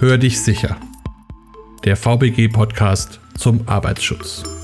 Hör dich sicher. Der VBG-Podcast zum Arbeitsschutz.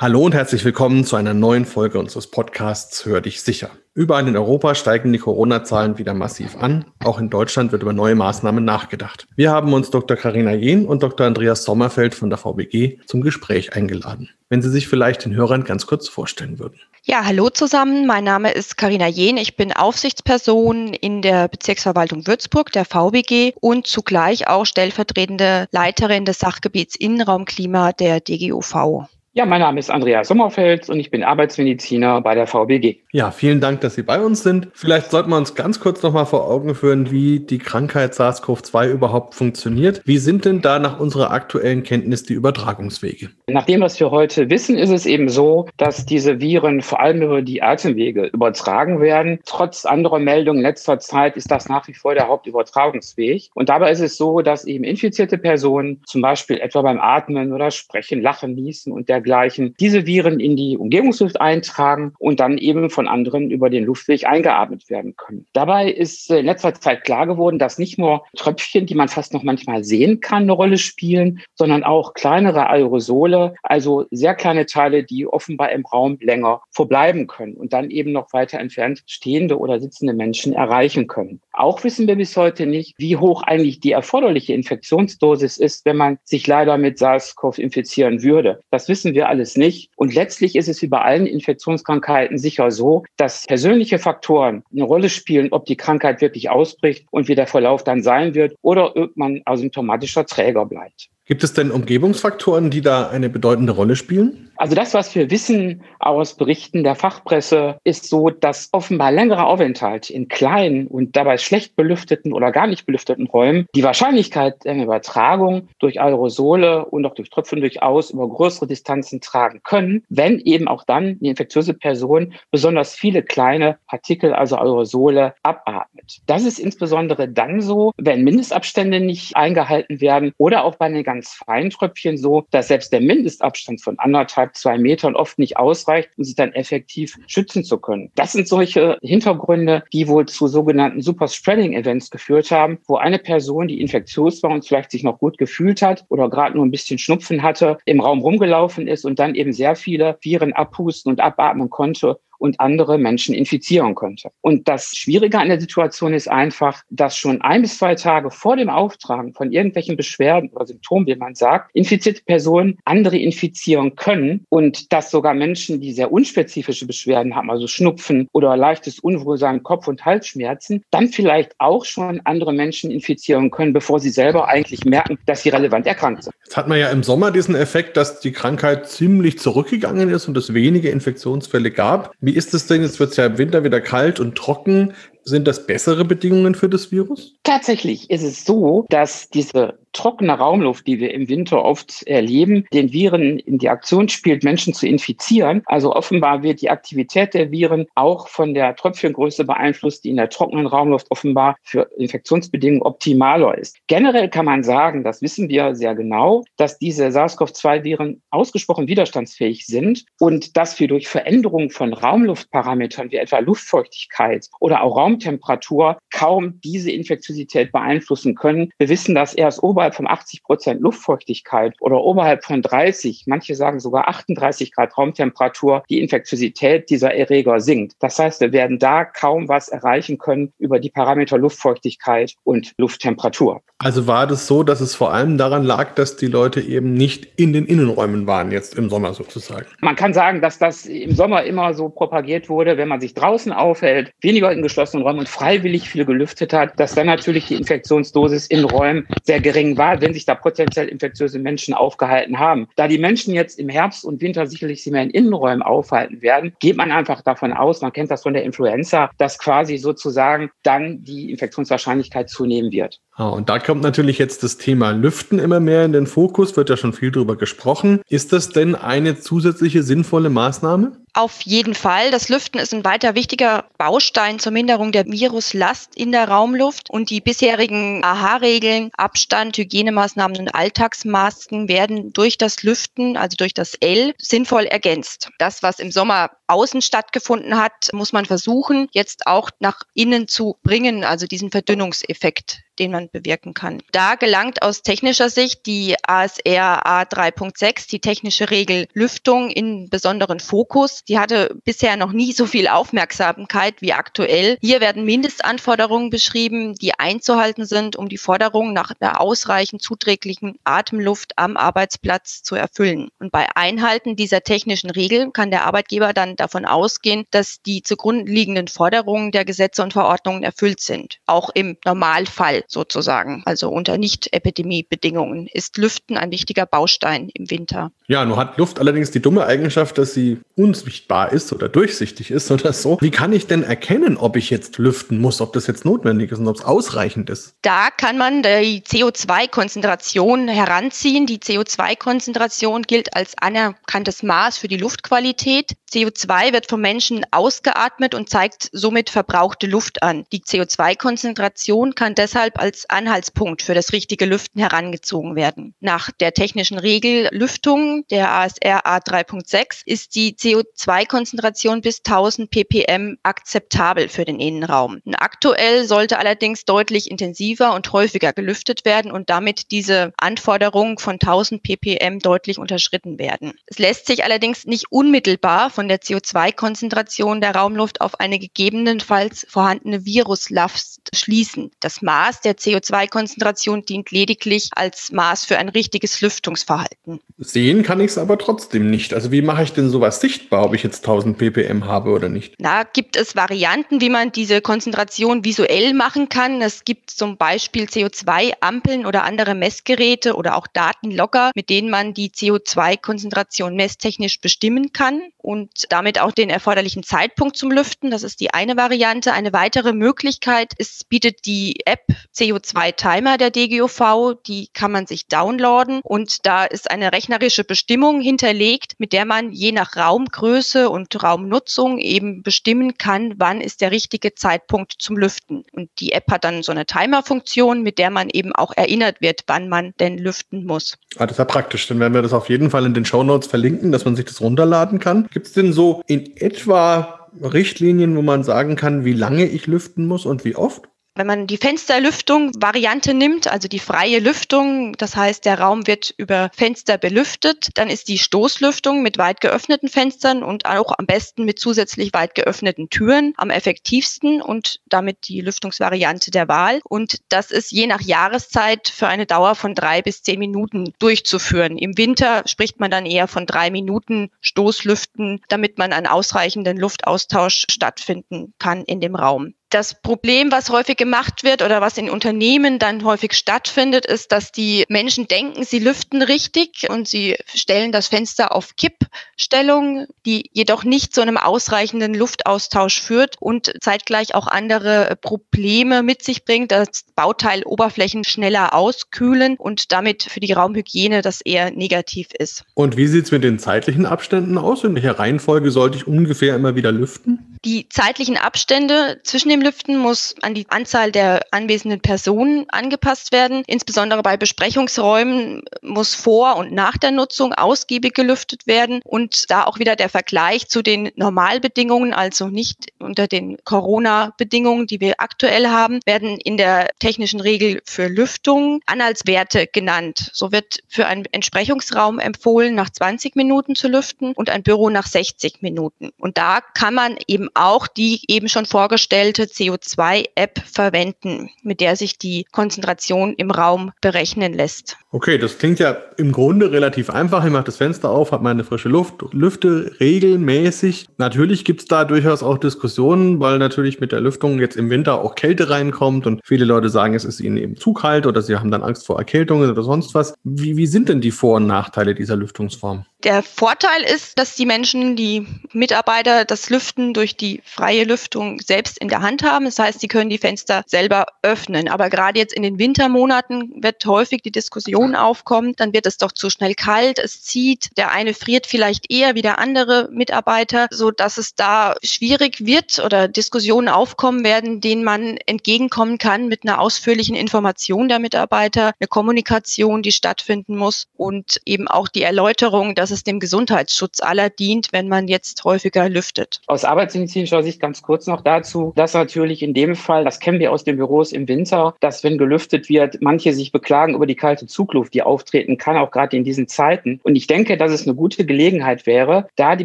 Hallo und herzlich willkommen zu einer neuen Folge unseres Podcasts Hör dich sicher. Überall in Europa steigen die Corona-Zahlen wieder massiv an. Auch in Deutschland wird über neue Maßnahmen nachgedacht. Wir haben uns Dr. Karina Jehn und Dr. Andreas Sommerfeld von der VBG zum Gespräch eingeladen. Wenn Sie sich vielleicht den Hörern ganz kurz vorstellen würden. Ja, hallo zusammen. Mein Name ist Karina Jehn. Ich bin Aufsichtsperson in der Bezirksverwaltung Würzburg, der VBG, und zugleich auch stellvertretende Leiterin des Sachgebiets Innenraumklima der DGUV. Ja, mein Name ist Andreas Sommerfeld und ich bin Arbeitsmediziner bei der VBG. Ja, vielen Dank, dass Sie bei uns sind. Vielleicht sollten wir uns ganz kurz nochmal vor Augen führen, wie die Krankheit SARS-CoV-2 überhaupt funktioniert. Wie sind denn da nach unserer aktuellen Kenntnis die Übertragungswege? Nach dem, was wir heute wissen, ist es eben so, dass diese Viren vor allem über die Atemwege übertragen werden. Trotz anderer Meldungen letzter Zeit ist das nach wie vor der Hauptübertragungsweg. Und dabei ist es so, dass eben infizierte Personen zum Beispiel etwa beim Atmen oder Sprechen, Lachen, Niesen und der dergleichen diese Viren in die Umgebungsluft eintragen und dann eben von anderen über den Luftweg eingeatmet werden können. Dabei ist in letzter Zeit klar geworden, dass nicht nur Tröpfchen, die man fast noch manchmal sehen kann, eine Rolle spielen, sondern auch kleinere Aerosole, also sehr kleine Teile, die offenbar im Raum länger verbleiben können und dann eben noch weiter entfernt stehende oder sitzende Menschen erreichen können. Auch wissen wir bis heute nicht, wie hoch eigentlich die erforderliche Infektionsdosis ist, wenn man sich leider mit SARS-CoV infizieren würde. Das wissen wissen wir alles nicht. Und letztlich ist es wie bei allen Infektionskrankheiten sicher so, dass persönliche Faktoren eine Rolle spielen, ob die Krankheit wirklich ausbricht und wie der Verlauf dann sein wird oder ob man asymptomatischer Träger bleibt. Gibt es denn Umgebungsfaktoren, die da eine bedeutende Rolle spielen? Also das, was wir wissen aus Berichten der Fachpresse, ist so, dass offenbar längerer Aufenthalt in kleinen und dabei schlecht belüfteten oder gar nicht belüfteten Räumen die Wahrscheinlichkeit einer Übertragung durch Aerosole und auch durch Tröpfchen durchaus über größere Distanzen tragen können, wenn eben auch dann die infektiöse Person besonders viele kleine Partikel, also Aerosole, abatmet. Das ist insbesondere dann so, wenn Mindestabstände nicht eingehalten werden oder auch bei den ganz feinen Tröpfchen so, dass selbst der Mindestabstand von anderthalb anderthalb, zwei Metern oft nicht ausreicht, um sich dann effektiv schützen zu können. Das sind solche Hintergründe, die wohl zu sogenannten Super-Spreading-Events geführt haben, wo eine Person, die infektiös war und vielleicht sich noch gut gefühlt hat oder gerade nur ein bisschen Schnupfen hatte, im Raum rumgelaufen ist und dann eben sehr viele Viren abhusten und abatmen konnte und andere Menschen infizieren könnte. Und das Schwierige an der Situation ist einfach, dass schon ein bis zwei Tage vor dem Auftragen von irgendwelchen Beschwerden oder Symptomen, wie man sagt, infizierte Personen andere infizieren können und dass sogar Menschen, die sehr unspezifische Beschwerden haben, also Schnupfen oder leichtes Unwohlsein, Kopf- und Halsschmerzen, dann vielleicht auch schon andere Menschen infizieren können, bevor sie selber eigentlich merken, dass sie relevant erkrankt sind. Jetzt hat man ja im Sommer diesen Effekt, dass die Krankheit ziemlich zurückgegangen ist und es wenige Infektionsfälle gab. Wie ist es denn? Jetzt wird es ja im Winter wieder kalt und trocken. Sind das bessere Bedingungen für das Virus? Tatsächlich ist es so, dass diese trockene Raumluft, die wir im Winter oft erleben, den Viren in die Aktion spielt, Menschen zu infizieren. Also offenbar wird die Aktivität der Viren auch von der Tröpfchengröße beeinflusst, die in der trockenen Raumluft offenbar für Infektionsbedingungen optimaler ist. Generell kann man sagen, das wissen wir sehr genau, dass diese SARS-CoV-2-Viren ausgesprochen widerstandsfähig sind und dass wir durch Veränderungen von Raumluftparametern wie etwa Luftfeuchtigkeit oder auch Raumtemperatur kaum diese Infektiosität beeinflussen können. Wir wissen, dass erst ober oberhalb von 80 Prozent Luftfeuchtigkeit oder oberhalb von 30, manche sagen sogar 38 Grad Raumtemperatur, die Infektiosität dieser Erreger sinkt. Das heißt, wir werden da kaum was erreichen können über die Parameter Luftfeuchtigkeit und Lufttemperatur. Also war das so, dass es vor allem daran lag, dass die Leute eben nicht in den Innenräumen waren, jetzt im Sommer sozusagen? Man kann sagen, dass das im Sommer immer so propagiert wurde, wenn man sich draußen aufhält, weniger in geschlossenen Räumen und freiwillig viel gelüftet hat, dass dann natürlich die Infektionsdosis in Räumen sehr gering war, wenn sich da potenziell infektiöse Menschen aufgehalten haben. Da die Menschen jetzt im Herbst und Winter sicherlich sich mehr in Innenräumen aufhalten werden, geht man einfach davon aus, man kennt das von der Influenza, dass quasi sozusagen dann die Infektionswahrscheinlichkeit zunehmen wird. Ah, und da kommt natürlich jetzt das Thema Lüften immer mehr in den Fokus, wird ja schon viel drüber gesprochen. Ist das denn eine zusätzliche sinnvolle Maßnahme? Auf jeden Fall. Das Lüften ist ein weiter wichtiger Baustein zur Minderung der Viruslast in der Raumluft. Und die bisherigen AHA-Regeln, Abstand, Hygienemaßnahmen und Alltagsmasken werden durch das Lüften, also durch das L, sinnvoll ergänzt. Das, was im Sommer außen stattgefunden hat, muss man versuchen, jetzt auch nach innen zu bringen, also diesen Verdünnungseffekt den man bewirken kann. Da gelangt aus technischer Sicht die ASR A3.6, die technische Regel Lüftung, in besonderen Fokus. Die hatte bisher noch nie so viel Aufmerksamkeit wie aktuell. Hier werden Mindestanforderungen beschrieben, die einzuhalten sind, um die Forderungen nach einer ausreichend zuträglichen Atemluft am Arbeitsplatz zu erfüllen. Und bei Einhalten dieser technischen Regel kann der Arbeitgeber dann davon ausgehen, dass die zugrunde liegenden Forderungen der Gesetze und Verordnungen erfüllt sind. Auch im Normalfall sozusagen. Also unter Nicht-Epidemie-Bedingungen ist Lüften ein wichtiger Baustein im Winter. Ja, nur hat Luft allerdings die dumme Eigenschaft, dass sie unsichtbar ist oder durchsichtig ist oder so. Wie kann ich denn erkennen, ob ich jetzt lüften muss, ob das jetzt notwendig ist und ob es ausreichend ist? Da kann man die CO2-Konzentration heranziehen. Die CO2-Konzentration gilt als anerkanntes Maß für die Luftqualität. CO2 wird vom Menschen ausgeatmet und zeigt somit verbrauchte Luft an. Die CO2-Konzentration kann deshalb als Anhaltspunkt für das richtige Lüften herangezogen werden. Nach der technischen Regel Lüftung der ASR A3.6 ist die CO2-Konzentration bis 1000 ppm akzeptabel für den Innenraum. Aktuell sollte allerdings deutlich intensiver und häufiger gelüftet werden und damit diese Anforderung von 1000 ppm deutlich unterschritten werden. Es lässt sich allerdings nicht unmittelbar von der CO2-Konzentration der Raumluft auf eine gegebenenfalls vorhandene Viruslast schließen. Das Maß der CO2-Konzentration dient lediglich als Maß für ein richtiges Lüftungsverhalten. Sehen kann ich es aber trotzdem nicht. Also wie mache ich denn sowas sichtbar, ob ich jetzt 1000 ppm habe oder nicht? Da gibt es Varianten, wie man diese Konzentration visuell machen kann. Es gibt zum Beispiel CO2-Ampeln oder andere Messgeräte oder auch Datenlogger, mit denen man die CO2-Konzentration messtechnisch bestimmen kann und damit auch den erforderlichen Zeitpunkt zum Lüften. Das ist die eine Variante. Eine weitere Möglichkeit ist, bietet die App App CO2 Timer der DGOV, die kann man sich downloaden und da ist eine rechnerische Bestimmung hinterlegt, mit der man je nach Raumgröße und Raumnutzung eben bestimmen kann, wann ist der richtige Zeitpunkt zum Lüften. Und die App hat dann so eine Timer-Funktion, mit der man eben auch erinnert wird, wann man denn lüften muss. Ah, das ist ja praktisch. Dann werden wir das auf jeden Fall in den Show Notes verlinken, dass man sich das runterladen kann. Gibt es denn so in etwa Richtlinien, wo man sagen kann, wie lange ich lüften muss und wie oft? Wenn man die Fensterlüftung-Variante nimmt, also die freie Lüftung, das heißt, der Raum wird über Fenster belüftet, dann ist die Stoßlüftung mit weit geöffneten Fenstern und auch am besten mit zusätzlich weit geöffneten Türen am effektivsten und damit die Lüftungsvariante der Wahl. Und das ist je nach Jahreszeit für eine Dauer von drei bis zehn Minuten durchzuführen. Im Winter spricht man dann eher von drei Minuten Stoßlüften, damit man einen ausreichenden Luftaustausch stattfinden kann in dem Raum. Das Problem, was häufig gemacht wird oder was in Unternehmen dann häufig stattfindet, ist, dass die Menschen denken, sie lüften richtig und sie stellen das Fenster auf Kippstellung, die jedoch nicht zu einem ausreichenden Luftaustausch führt und zeitgleich auch andere Probleme mit sich bringt, dass Bauteiloberflächen schneller auskühlen und damit für die Raumhygiene das eher negativ ist. Und wie sieht es mit den zeitlichen Abständen aus? In welcher Reihenfolge sollte ich ungefähr immer wieder lüften? Die zeitlichen Abstände zwischen dem Lüften muss an die Anzahl der anwesenden Personen angepasst werden. Insbesondere bei Besprechungsräumen muss vor und nach der Nutzung ausgiebig gelüftet werden und da auch wieder der Vergleich zu den Normalbedingungen, also nicht unter den Corona-Bedingungen, die wir aktuell haben, werden in der technischen Regel für Lüftung Anhaltswerte genannt. So wird für einen Entsprechungsraum empfohlen, nach 20 Minuten zu lüften und ein Büro nach 60 Minuten. Und da kann man eben auch die eben schon vorgestellte CO2-App verwenden, mit der sich die Konzentration im Raum berechnen lässt. Okay, das klingt ja im Grunde relativ einfach. Ich mache das Fenster auf, habe meine frische Luft, lüfte regelmäßig. Natürlich gibt es da durchaus auch Diskussionen, weil natürlich mit der Lüftung jetzt im Winter auch Kälte reinkommt und viele Leute sagen, es ist ihnen eben zu kalt oder sie haben dann Angst vor Erkältungen oder sonst was. Wie, wie sind denn die Vor- und Nachteile dieser Lüftungsform? Der Vorteil ist, dass die Menschen, die Mitarbeiter das Lüften durch die freie Lüftung selbst in der Hand haben. Das heißt, sie können die Fenster selber öffnen. Aber gerade jetzt in den Wintermonaten wird häufig die Diskussion aufkommen, dann wird es doch zu schnell kalt, es zieht, der eine friert vielleicht eher wie der andere Mitarbeiter, so dass es da schwierig wird oder Diskussionen aufkommen werden, denen man entgegenkommen kann mit einer ausführlichen Information der Mitarbeiter, eine Kommunikation, die stattfinden muss und eben auch die Erläuterung, dass dass es dem Gesundheitsschutz aller dient, wenn man jetzt häufiger lüftet. Aus arbeitsmedizinischer Sicht ganz kurz noch dazu, dass natürlich in dem Fall, das kennen wir aus den Büros im Winter, dass wenn gelüftet wird, manche sich beklagen über die kalte Zugluft, die auftreten kann, auch gerade in diesen Zeiten. Und ich denke, dass es eine gute Gelegenheit wäre, da die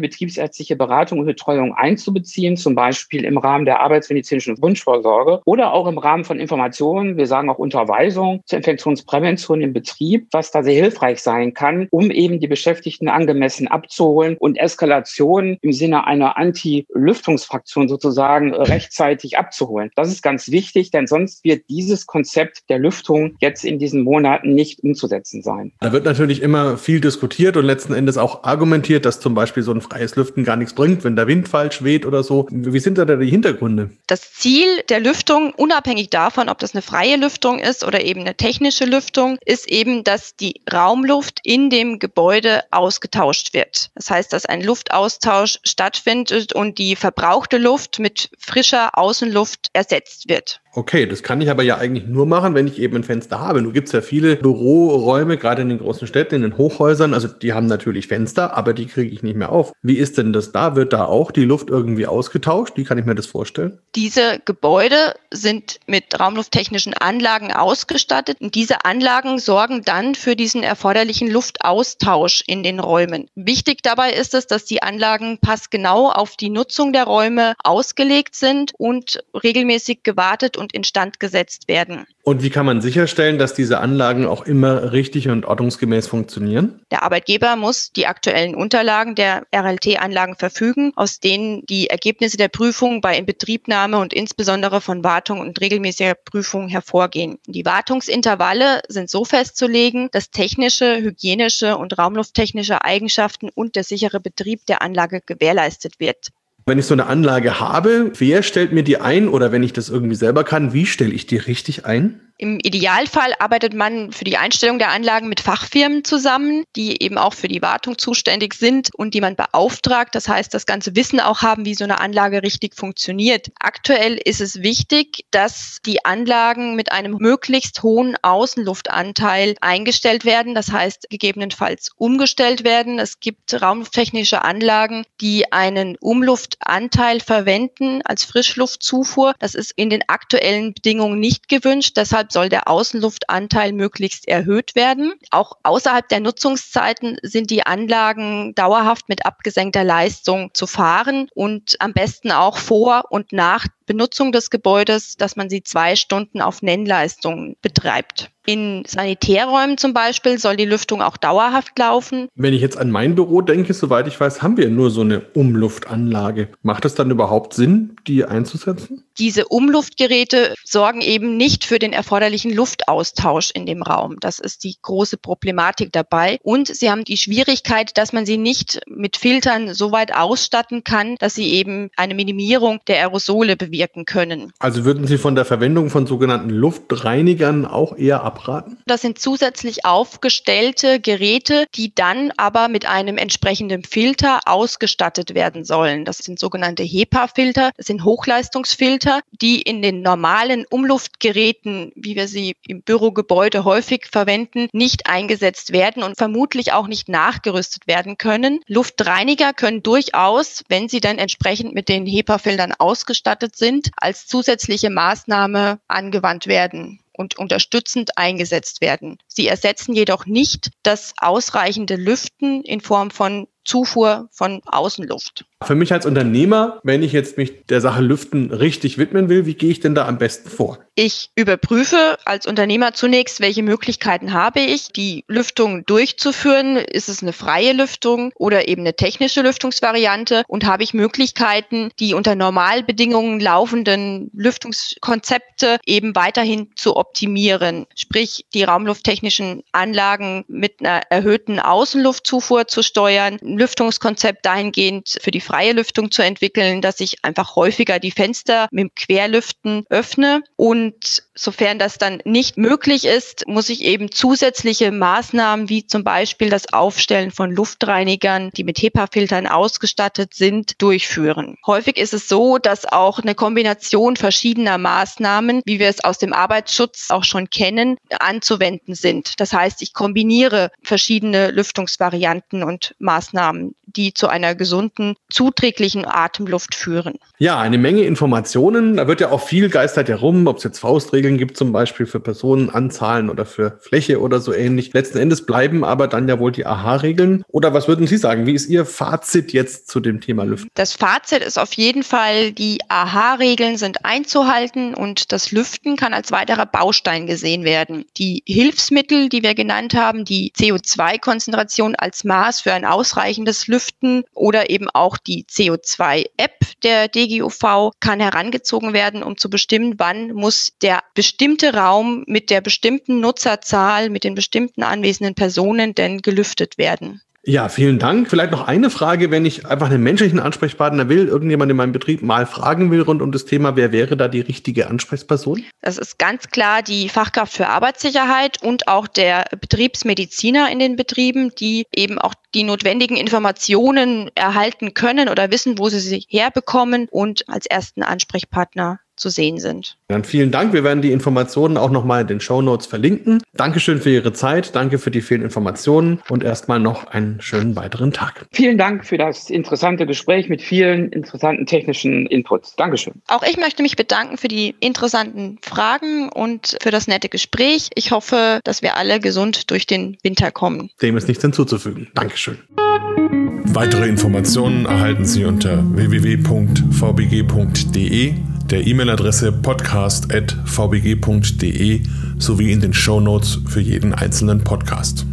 betriebsärztliche Beratung und Betreuung einzubeziehen, zum Beispiel im Rahmen der arbeitsmedizinischen Wunschvorsorge oder auch im Rahmen von Informationen, wir sagen auch Unterweisung zur Infektionsprävention im Betrieb, was da sehr hilfreich sein kann, um eben die Beschäftigten angemessen abzuholen und Eskalation im Sinne einer Anti-Lüftungsfraktion sozusagen rechtzeitig abzuholen. Das ist ganz wichtig, denn sonst wird dieses Konzept der Lüftung jetzt in diesen Monaten nicht umzusetzen sein. Da wird natürlich immer viel diskutiert und letzten Endes auch argumentiert, dass zum Beispiel so ein freies Lüften gar nichts bringt, wenn der Wind falsch weht oder so. Wie sind da die Hintergründe? Das Ziel der Lüftung, unabhängig davon, ob das eine freie Lüftung ist oder eben eine technische Lüftung, ist eben, dass die Raumluft in dem Gebäude ausgetauscht wird. Das heißt, dass ein Luftaustausch stattfindet und die verbrauchte Luft mit frischer Außenluft ersetzt wird. Okay, das kann ich aber ja eigentlich nur machen, wenn ich eben ein Fenster habe. Nun gibt es ja viele Büroräume, gerade in den großen Städten, in den Hochhäusern. Also die haben natürlich Fenster, aber die kriege ich nicht mehr auf. Wie ist denn das da? Wird da auch die Luft irgendwie ausgetauscht? Wie kann ich mir das vorstellen? Diese Gebäude sind mit raumlufttechnischen Anlagen ausgestattet und diese Anlagen sorgen dann für diesen erforderlichen Luftaustausch in den Räumen. Wichtig dabei ist es, dass die Anlagen passgenau auf die Nutzung der Räume ausgelegt sind und regelmäßig gewartet und und instand gesetzt werden. Und wie kann man sicherstellen, dass diese Anlagen auch immer richtig und ordnungsgemäß funktionieren? Der Arbeitgeber muss die aktuellen Unterlagen der RLT-Anlagen verfügen, aus denen die Ergebnisse der Prüfung bei Inbetriebnahme und insbesondere von Wartung und regelmäßiger Prüfung hervorgehen. Die Wartungsintervalle sind so festzulegen, dass technische, hygienische und raumlufttechnische Eigenschaften und der sichere Betrieb der Anlage gewährleistet wird. Wenn ich so eine Anlage habe, wer stellt mir die ein oder wenn ich das irgendwie selber kann, wie stelle ich die richtig ein? Im Idealfall arbeitet man für die Einstellung der Anlagen mit Fachfirmen zusammen, die eben auch für die Wartung zuständig sind und die man beauftragt. Das heißt, das ganze Wissen auch haben, wie so eine Anlage richtig funktioniert. Aktuell ist es wichtig, dass die Anlagen mit einem möglichst hohen Außenluftanteil eingestellt werden. Das heißt, gegebenenfalls umgestellt werden. Es gibt raumlufttechnische Anlagen, die einen Umluftanteil verwenden als Frischluftzufuhr. Das ist in den aktuellen Bedingungen nicht gewünscht. Deshalb Deshalb soll der Außenluftanteil möglichst erhöht werden. Auch außerhalb der Nutzungszeiten sind die Anlagen dauerhaft mit abgesenkter Leistung zu fahren und am besten auch vor und nach Benutzung des Gebäudes, dass man sie zwei Stunden auf Nennleistung betreibt. In Sanitärräumen zum Beispiel soll die Lüftung auch dauerhaft laufen. Wenn ich jetzt an mein Büro denke, soweit ich weiß, haben wir nur so eine Umluftanlage. Macht es dann überhaupt Sinn, die einzusetzen? Diese Umluftgeräte sorgen eben nicht für den erforderlichen Luftaustausch in dem Raum. Das ist die große Problematik dabei. Und sie haben die Schwierigkeit, dass man sie nicht mit Filtern so weit ausstatten kann, dass sie eben eine Minimierung der Aerosole bewirken können. Also würden Sie von der Verwendung von sogenannten Luftreinigern auch eher ab abraten? Das sind zusätzlich aufgestellte Geräte, die dann aber mit einem entsprechenden Filter ausgestattet werden sollen. Das sind sogenannte HEPA-Filter. Das sind Hochleistungsfilter, die in den normalen Umluftgeräten, wie wir sie im Bürogebäude häufig verwenden, nicht eingesetzt werden und vermutlich auch nicht nachgerüstet werden können. Luftreiniger können durchaus, wenn sie dann entsprechend mit den HEPA-Filtern ausgestattet sind, als zusätzliche Maßnahme angewandt werden und unterstützend eingesetzt werden. Sie ersetzen jedoch nicht das ausreichende Lüften in Form von Zufuhr von Außenluft. Für mich als Unternehmer, wenn ich jetzt mich der Sache Lüften richtig widmen will, wie gehe ich denn da am besten vor? Ich überprüfe als Unternehmer zunächst, welche Möglichkeiten habe ich, die Lüftung durchzuführen. Ist es eine freie Lüftung oder eben eine technische Lüftungsvariante? Und habe ich Möglichkeiten, die unter Normalbedingungen laufenden Lüftungskonzepte eben weiterhin zu optimieren? Sprich, die raumlufttechnischen Anlagen mit einer erhöhten Außenluftzufuhr zu steuern, Lüftungskonzept dahingehend für die freie Lüftung zu entwickeln, dass ich einfach häufiger die Fenster mit dem Querlüften öffne und Sofern das dann nicht möglich ist, muss ich eben zusätzliche Maßnahmen wie zum Beispiel das Aufstellen von Luftreinigern, die mit HEPA-Filtern ausgestattet sind, durchführen. Häufig ist es so, dass auch eine Kombination verschiedener Maßnahmen, wie wir es aus dem Arbeitsschutz auch schon kennen, anzuwenden sind. Das heißt, ich kombiniere verschiedene Lüftungsvarianten und Maßnahmen, die zu einer gesunden, zuträglichen Atemluft führen. Ja, eine Menge Informationen. Da wird ja auch viel geistert herum, ob es jetzt Faustregeln gibt, zum Beispiel für Personenanzahlen oder für Fläche oder so ähnlich. Letzten Endes bleiben aber dann ja wohl die AHA-Regeln. Oder was würden Sie sagen? Wie ist Ihr Fazit jetzt zu dem Thema Lüften? Das Fazit ist auf jeden Fall, die AHA-Regeln sind einzuhalten und das Lüften kann als weiterer Baustein gesehen werden. Die Hilfsmittel, die wir genannt haben, die CO2-Konzentration als Maß für ein ausreichendes Lüften oder eben auch die CO2-App der DGUV kann herangezogen werden, um zu bestimmen, wann muss der bestimmte Raum mit der bestimmten Nutzerzahl, mit den bestimmten anwesenden Personen denn gelüftet werden. Ja, vielen Dank. Vielleicht noch eine Frage, wenn ich einfach einen menschlichen Ansprechpartner will, irgendjemand in meinem Betrieb mal fragen will rund um das Thema, wer wäre da die richtige Ansprechperson? Das ist ganz klar die Fachkraft für Arbeitssicherheit und auch der Betriebsmediziner in den Betrieben, die eben auch die notwendigen Informationen erhalten können oder wissen, wo sie sie herbekommen und als ersten Ansprechpartner zu sehen sind. Dann vielen Dank. Wir werden die Informationen auch nochmal in den Show Notes verlinken. Dankeschön für Ihre Zeit. Danke für die vielen Informationen und erstmal noch einen schönen weiteren Tag. Vielen Dank für das interessante Gespräch mit vielen interessanten technischen Inputs. Dankeschön. Auch ich möchte mich bedanken für die interessanten Fragen und für das nette Gespräch. Ich hoffe, dass wir alle gesund durch den Winter kommen. Dem ist nichts hinzuzufügen. Dankeschön. Weitere Informationen erhalten Sie unter www.vbg.de der E-Mail-Adresse podcast.vbg.de sowie in den Show Notes für jeden einzelnen Podcast.